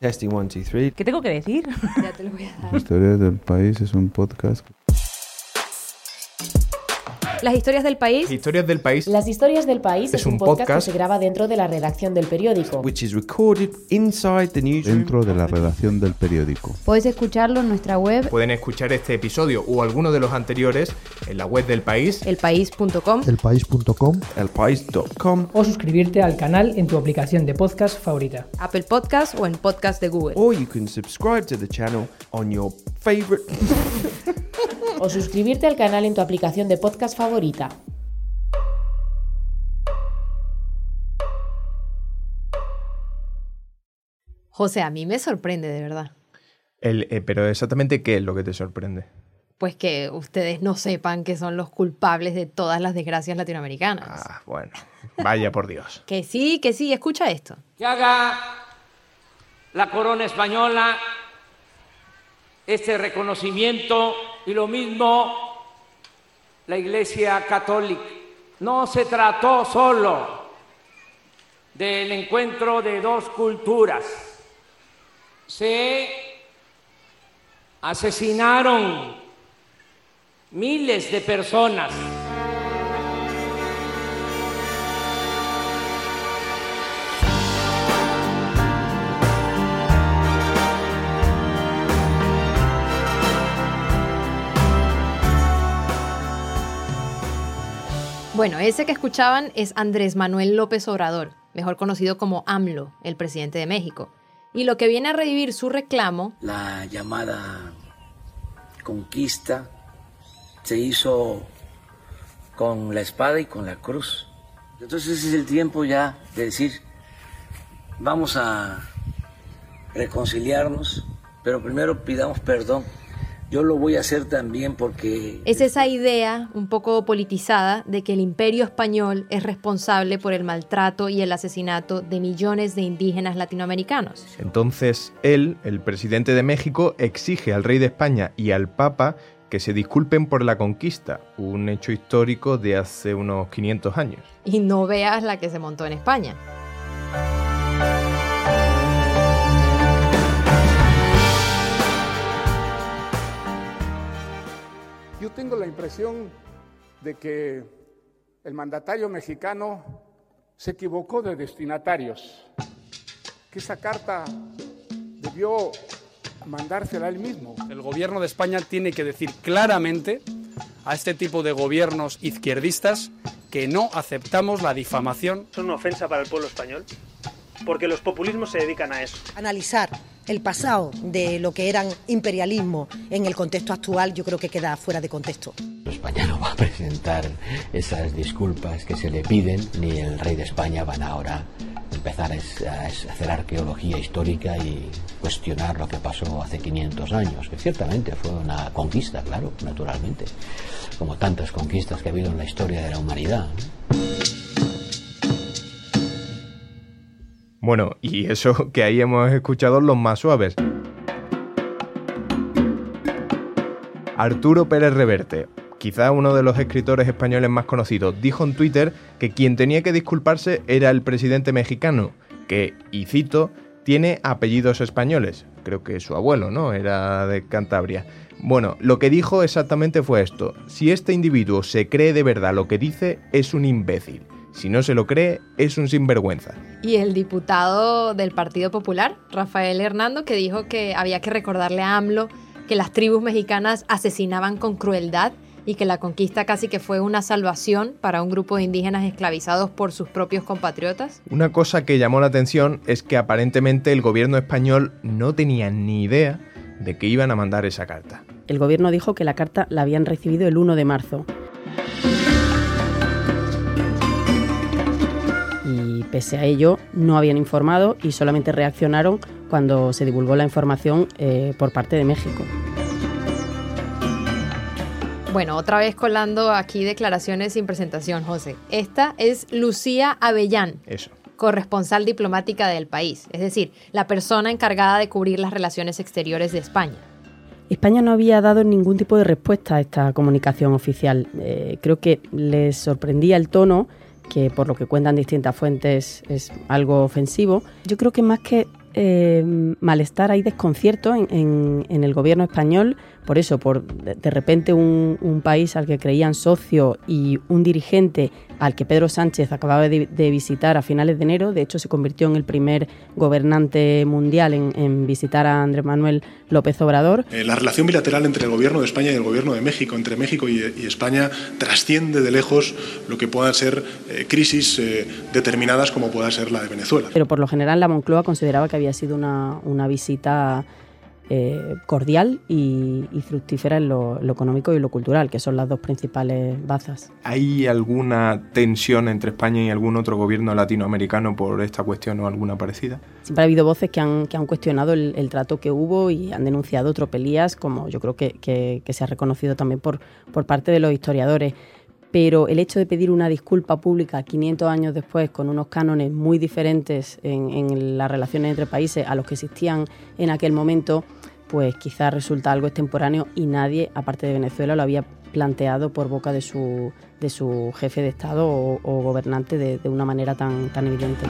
Testing one, two, three. ¿Qué tengo que decir? Ya te lo voy a dar. Historia del País es un podcast Las historias del país. Historias del país. Las historias del país Es es, un, un podcast, podcast que se graba dentro de la redacción del periódico. Which is recorded inside the newsroom. dentro de la redacción del periódico. Puedes escucharlo en nuestra web Pueden escuchar este episodio o alguno de los anteriores en la web del país. Elpaís.com. elpaís.com elpaís.com o suscribirte al canal en tu aplicación de podcast favorita. Apple Podcast o en Podcast de Google. or you can subscribe to the channel on your favorite O suscribirte al canal en tu aplicación de podcast favorita. José, a mí me sorprende de verdad. El, eh, pero exactamente qué es lo que te sorprende. Pues que ustedes no sepan que son los culpables de todas las desgracias latinoamericanas. Ah, bueno. Vaya por Dios. Que sí, que sí, escucha esto. que haga la corona española este reconocimiento y lo mismo la Iglesia Católica. No se trató solo del encuentro de dos culturas, se asesinaron miles de personas. Bueno, ese que escuchaban es Andrés Manuel López Obrador, mejor conocido como AMLO, el presidente de México. Y lo que viene a revivir su reclamo La llamada conquista se hizo con la espada y con la cruz. Entonces es el tiempo ya de decir, vamos a reconciliarnos, pero primero pidamos perdón. Yo lo voy a hacer también porque es esa idea un poco politizada de que el imperio español es responsable por el maltrato y el asesinato de millones de indígenas latinoamericanos. Entonces, él, el presidente de México, exige al rey de España y al Papa que se disculpen por la conquista, un hecho histórico de hace unos 500 años. Y no veas la que se montó en España. Tengo la impresión de que el mandatario mexicano se equivocó de destinatarios, que esa carta debió mandársela él mismo. El gobierno de España tiene que decir claramente a este tipo de gobiernos izquierdistas que no aceptamos la difamación. ¿Es una ofensa para el pueblo español? Porque los populismos se dedican a eso. Analizar el pasado de lo que eran imperialismo en el contexto actual yo creo que queda fuera de contexto. España no va a presentar esas disculpas que se le piden, ni el rey de España van ahora empezar a hacer arqueología histórica y cuestionar lo que pasó hace 500 años, que ciertamente fue una conquista, claro, naturalmente, como tantas conquistas que ha habido en la historia de la humanidad. Bueno, y eso que ahí hemos escuchado los más suaves. Arturo Pérez Reverte, quizá uno de los escritores españoles más conocidos, dijo en Twitter que quien tenía que disculparse era el presidente mexicano, que, y cito, tiene apellidos españoles. Creo que su abuelo, ¿no? Era de Cantabria. Bueno, lo que dijo exactamente fue esto. Si este individuo se cree de verdad lo que dice, es un imbécil. Si no se lo cree, es un sinvergüenza. Y el diputado del Partido Popular, Rafael Hernando, que dijo que había que recordarle a AMLO que las tribus mexicanas asesinaban con crueldad y que la conquista casi que fue una salvación para un grupo de indígenas esclavizados por sus propios compatriotas. Una cosa que llamó la atención es que aparentemente el gobierno español no tenía ni idea de que iban a mandar esa carta. El gobierno dijo que la carta la habían recibido el 1 de marzo. Pese a ello, no habían informado y solamente reaccionaron cuando se divulgó la información eh, por parte de México. Bueno, otra vez colando aquí declaraciones sin presentación, José. Esta es Lucía Avellán. Eso. Corresponsal diplomática del país, es decir, la persona encargada de cubrir las relaciones exteriores de España. España no había dado ningún tipo de respuesta a esta comunicación oficial. Eh, creo que les sorprendía el tono, que por lo que cuentan distintas fuentes es algo ofensivo. Yo creo que más que eh, malestar, hay desconcierto en, el gobierno español, por eso, por de, repente un, un, país al que creían socio y un dirigente al que Pedro Sánchez acababa de, visitar a finales de enero, de hecho se convirtió en el primer gobernante mundial en, visitar a Andrés Manuel López Obrador. Eh, la relación bilateral entre el gobierno de España y el gobierno de México, entre México y, España, trasciende de lejos lo que puedan ser eh, crisis eh, determinadas como pueda ser la de Venezuela. Pero por lo general la Moncloa consideraba que había sido una, una visita eh, cordial y, fructífera en lo, económico y lo cultural, que son las dos principales bazas. ¿Hay alguna tensión entre España y algún otro gobierno latinoamericano por esta cuestión o alguna parecida? Siempre ha habido voces que han, que han cuestionado el, trato que hubo y han denunciado tropelías, como yo creo que, que, se ha reconocido también por, por parte de los historiadores pero el hecho de pedir una disculpa pública 500 años después con unos cánones muy diferentes en, las relaciones entre países a los que existían en aquel momento, pues quizás resulta algo extemporáneo y nadie, aparte de Venezuela, lo había planteado por boca de su, de su jefe de Estado o, gobernante de, de, una manera tan, tan evidente.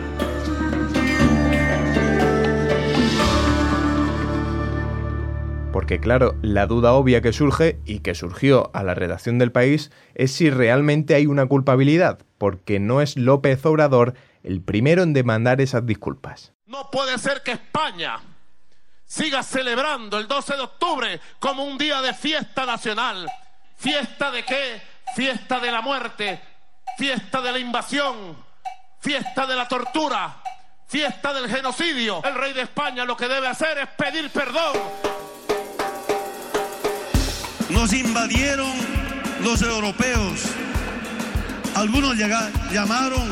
Porque claro, la duda obvia que surge y que surgió a la redacción del país es si realmente hay una culpabilidad, porque no es López Obrador el primero en demandar esas disculpas. No puede ser que España siga celebrando el 12 de octubre como un día de fiesta nacional. ¿Fiesta de qué? Fiesta de la muerte, fiesta de la invasión, fiesta de la tortura, fiesta del genocidio. El rey de España lo que debe hacer es pedir perdón. Nos invadieron los europeos. Algunos llamaron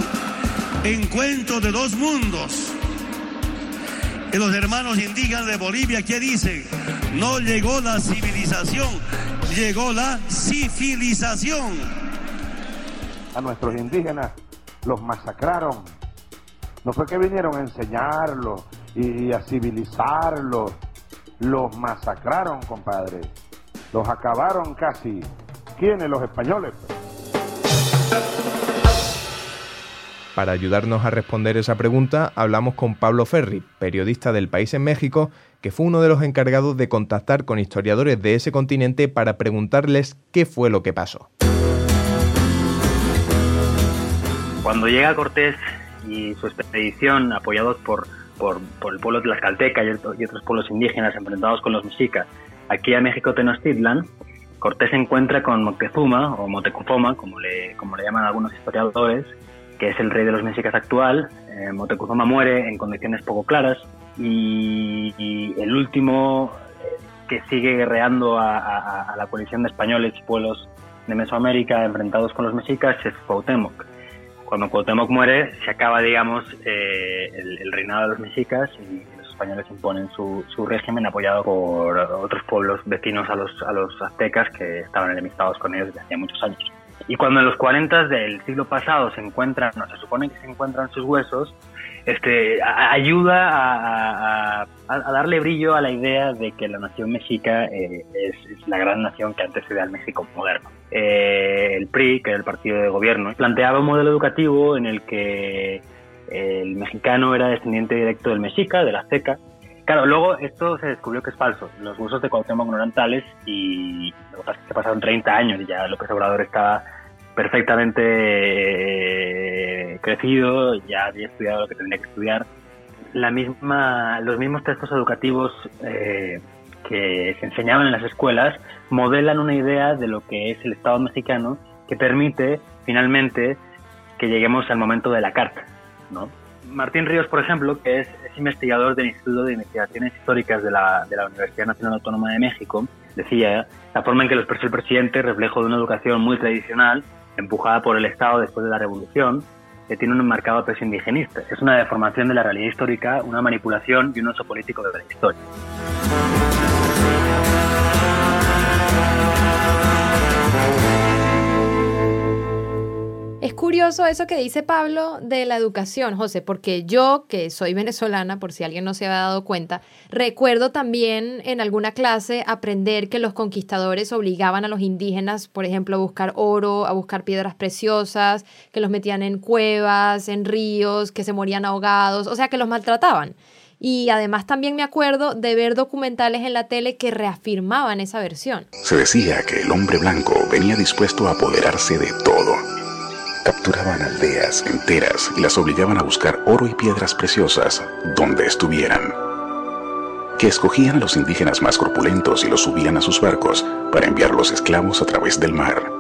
encuentro de dos mundos y los hermanos indígenas de Bolivia, ¿qué dicen? No llegó la civilización, llegó la civilización. A nuestros indígenas los masacraron. No fue que vinieron a enseñarlos y a civilizarlos. Los masacraron, compadre. Los acabaron casi. ¿Quiénes? Los españoles. Para ayudarnos a responder esa pregunta, hablamos con Pablo Ferri, periodista del País en México, que fue uno de los encargados de contactar con historiadores de ese continente para preguntarles qué fue lo que pasó. Cuando llega Cortés y su expedición, apoyados por, por, el pueblo de Tlaxcalteca y, y otros pueblos indígenas enfrentados con los mexicas, aquí a México Tenochtitlan, Cortés se encuentra con Moctezuma, o Motecuzoma, como le, como le llaman algunos historiadores, que es el rey de los mexicas actual. Eh, Motecuzoma muere en condiciones poco claras y, el último eh, que sigue guerreando a, la coalición de españoles y pueblos de Mesoamérica enfrentados con los mexicas es Cuauhtémoc. Cuando Cuauhtémoc muere se acaba, digamos, eh, el, reinado de los mexicas españoles imponen su, su, régimen apoyado por otros pueblos vecinos a los, a los aztecas que estaban enemistados con ellos desde hacía muchos años. Y cuando en los 40 del siglo pasado se encuentran, no se supone que se encuentran sus huesos, este, ayuda a, darle brillo a la idea de que la nación mexica eh, es, la gran nación que antecede al México moderno. Eh, el PRI, que era el partido de gobierno, planteaba un modelo educativo en el que el mexicano era descendiente directo del mexica, de la azteca, Claro, luego esto se descubrió que es falso. Los huesos de Cuauhtémoc no eran tales y lo pasaron 30 años y ya López Obrador estaba perfectamente eh, crecido, ya había estudiado lo que tenía que estudiar. La misma, los mismos textos educativos eh, que se enseñaban en las escuelas modelan una idea de lo que es el Estado mexicano que permite finalmente que lleguemos al momento de la carta, Martín Ríos, por ejemplo, que es, investigador del Instituto de Investigaciones Históricas de la, Universidad Nacional Autónoma de México, decía la forma en que lo expresó el presidente reflejo de una educación muy tradicional, empujada por el Estado después de la Revolución, que tiene un marcado peso indigenista. Es una deformación de la realidad histórica, una manipulación y un uso político de la historia. Es curioso eso que dice Pablo de la educación, José, porque yo, que soy venezolana, por si alguien no se había dado cuenta, recuerdo también en alguna clase aprender que los conquistadores obligaban a los indígenas, por ejemplo, a buscar oro, a buscar piedras preciosas, que los metían en cuevas, en ríos, que se morían ahogados, o sea, que los maltrataban. Y además también me acuerdo de ver documentales en la tele que reafirmaban esa versión. Se decía que el hombre blanco venía dispuesto a apoderarse de todo. Capturaban aldeas enteras y las obligaban a buscar oro y piedras preciosas donde estuvieran. Que escogían a los indígenas más corpulentos y los subían a sus barcos para enviar los esclavos a través del mar.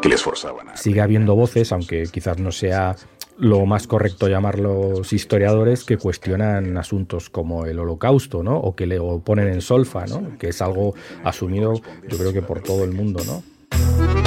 Que les forzaban a... Sigue habiendo voces, aunque quizás no sea lo más correcto llamarlos historiadores que cuestionan asuntos como el holocausto, ¿no? O que le ponen en solfa, ¿no? Que es algo asumido, yo creo que por todo el mundo, ¿no?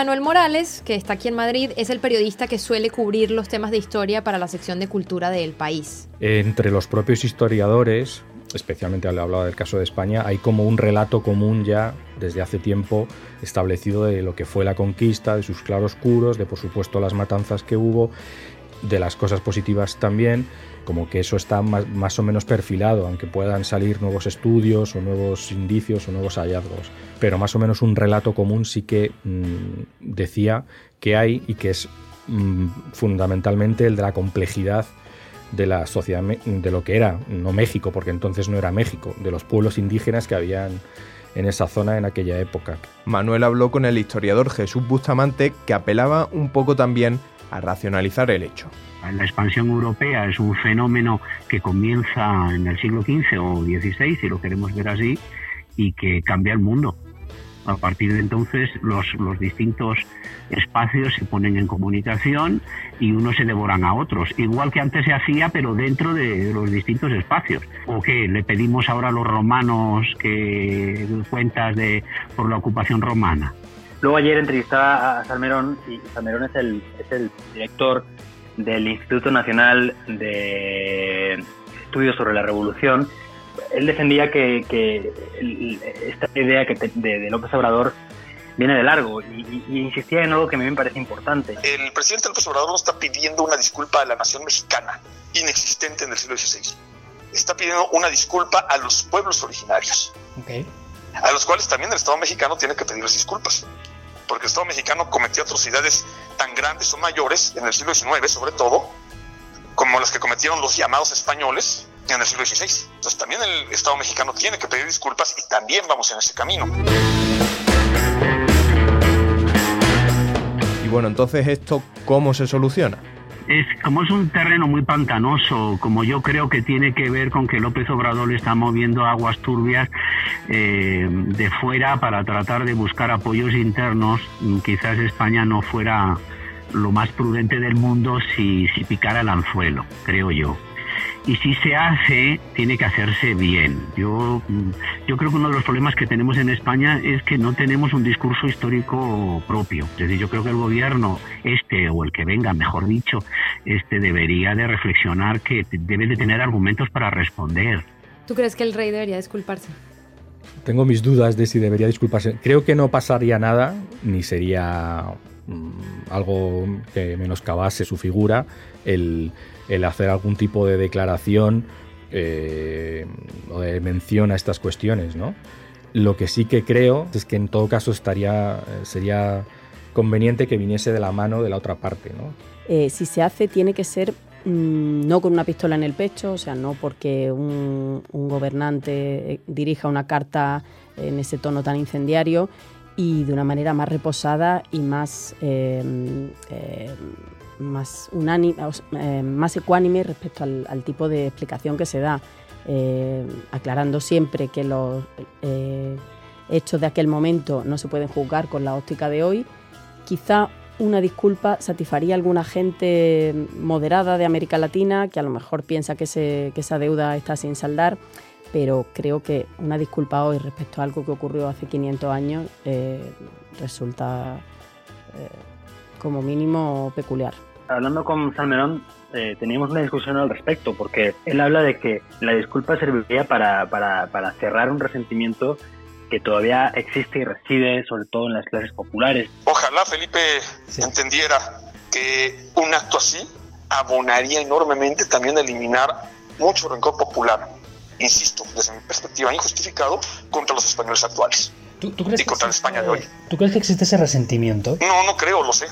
Manuel Morales, que está aquí en Madrid, es el periodista que suele cubrir los temas de historia para la sección de cultura del país. Entre los propios historiadores, especialmente al hablar del caso de España, hay como un relato común ya desde hace tiempo establecido de lo que fue la conquista, de sus claroscuros, de por supuesto las matanzas que hubo, de las cosas positivas también, como que eso está más, o menos perfilado, aunque puedan salir nuevos estudios o nuevos indicios o nuevos hallazgos. Pero más o menos un relato común sí que mm, decía que hay y que es mm, fundamentalmente el de la complejidad de la sociedad, de lo que era, no México, porque entonces no era México, de los pueblos indígenas que habían en esa zona en aquella época. Manuel habló con el historiador Jesús Bustamante, que apelaba un poco también a racionalizar el hecho. La expansión europea es un fenómeno que comienza en el siglo XV o XVI, si lo queremos ver así, y que cambia el mundo. A partir de entonces los, los distintos espacios se ponen en comunicación y unos se devoran a otros, igual que antes se hacía, pero dentro de los distintos espacios. ¿O qué? ¿Le pedimos ahora a los romanos que cuentas de por la ocupación romana? Luego ayer entrevistaba a Salmerón, y Salmerón es el, es el director del Instituto Nacional de Estudios sobre la Revolución, él defendía que, esta idea que de, López Obrador viene de largo y, insistía en algo que a mí me parece importante. El presidente López Obrador no está pidiendo una disculpa a la nación mexicana, inexistente en el siglo XVI. Está pidiendo una disculpa a los pueblos originarios, a los cuales también el Estado mexicano tiene que pedirles disculpas, porque el Estado mexicano cometió atrocidades tan grandes o mayores en el siglo XIX, sobre todo, como las que cometieron los llamados españoles, en el siglo XVI. Entonces también el Estado mexicano tiene que pedir disculpas y también vamos en ese camino. Y bueno, entonces esto, ¿cómo se soluciona? Es, como es un terreno muy pantanoso, como yo creo que tiene que ver con que López Obrador está moviendo aguas turbias eh, de fuera para tratar de buscar apoyos internos, quizás España no fuera lo más prudente del mundo si, si picara el anzuelo, creo yo y si se hace, tiene que hacerse bien. Yo, yo creo que uno de los problemas que tenemos en España es que no tenemos un discurso histórico propio. Es decir, yo creo que el gobierno, este o el que venga, mejor dicho, este debería de reflexionar que debe de tener argumentos para responder. ¿Tú crees que el rey debería disculparse? Tengo mis dudas de si debería disculparse. Creo que no pasaría nada, ni sería mm, algo que menoscabase su figura el el hacer algún tipo de declaración eh, o de mención a estas cuestiones, ¿no? Lo que sí que creo es que en todo caso estaría, eh, sería conveniente que viniese de la mano de la otra parte, ¿no? Eh, si se hace tiene que ser mm, no con una pistola en el pecho, o sea, no porque un, gobernante dirija una carta en ese tono tan incendiario y de una manera más reposada y más más, unánime, eh, más ecuánime respecto al, tipo de explicación que se da, eh, aclarando siempre que los eh, hechos de aquel momento no se pueden juzgar con la óptica de hoy. Quizá una disculpa satisfaría a alguna gente moderada de América Latina que a lo mejor piensa que, que esa deuda está sin saldar, pero creo que una disculpa hoy respecto a algo que ocurrió hace 500 años resulta como mínimo peculiar hablando con Salmerón, eh, teníamos una discusión al respecto, porque él habla de que la disculpa serviría para, para, para cerrar un resentimiento que todavía existe y reside, sobre todo en las clases populares. Ojalá Felipe entendiera que un acto así abonaría enormemente también a eliminar mucho rencor popular, insisto, desde mi perspectiva injustificado, contra los españoles actuales. ¿Tú, tú crees y contra la España de hoy. ¿Tú crees que existe ese resentimiento? No, no creo, lo sé.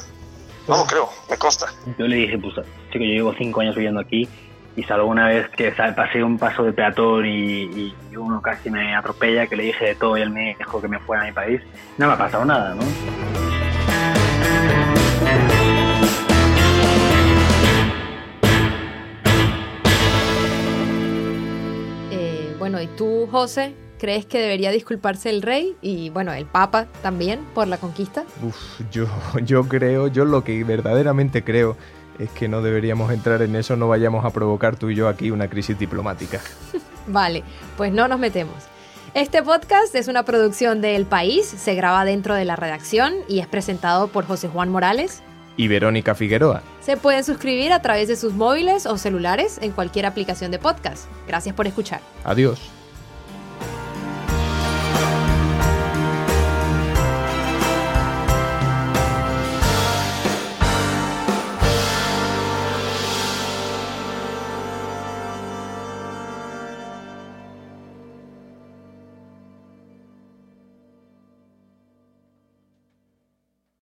No lo creo, me consta. Yo le dije, pues, chico, yo llevo cinco años viviendo aquí y salvo una vez que pasé un paso de peatón y, y, uno casi me atropella, que le dije de todo y él me dijo que me fuera a mi país, no me ha pasado nada, ¿no? Eh, bueno, ¿y tú, José? ¿Crees que debería disculparse el rey y, bueno, el papa también por la conquista? Uf, yo, yo creo, yo lo que verdaderamente creo es que no deberíamos entrar en eso, no vayamos a provocar tú y yo aquí una crisis diplomática. vale, pues no nos metemos. Este podcast es una producción de El País, se graba dentro de la redacción y es presentado por José Juan Morales y Verónica Figueroa. Se pueden suscribir a través de sus móviles o celulares en cualquier aplicación de podcast. Gracias por escuchar. Adiós.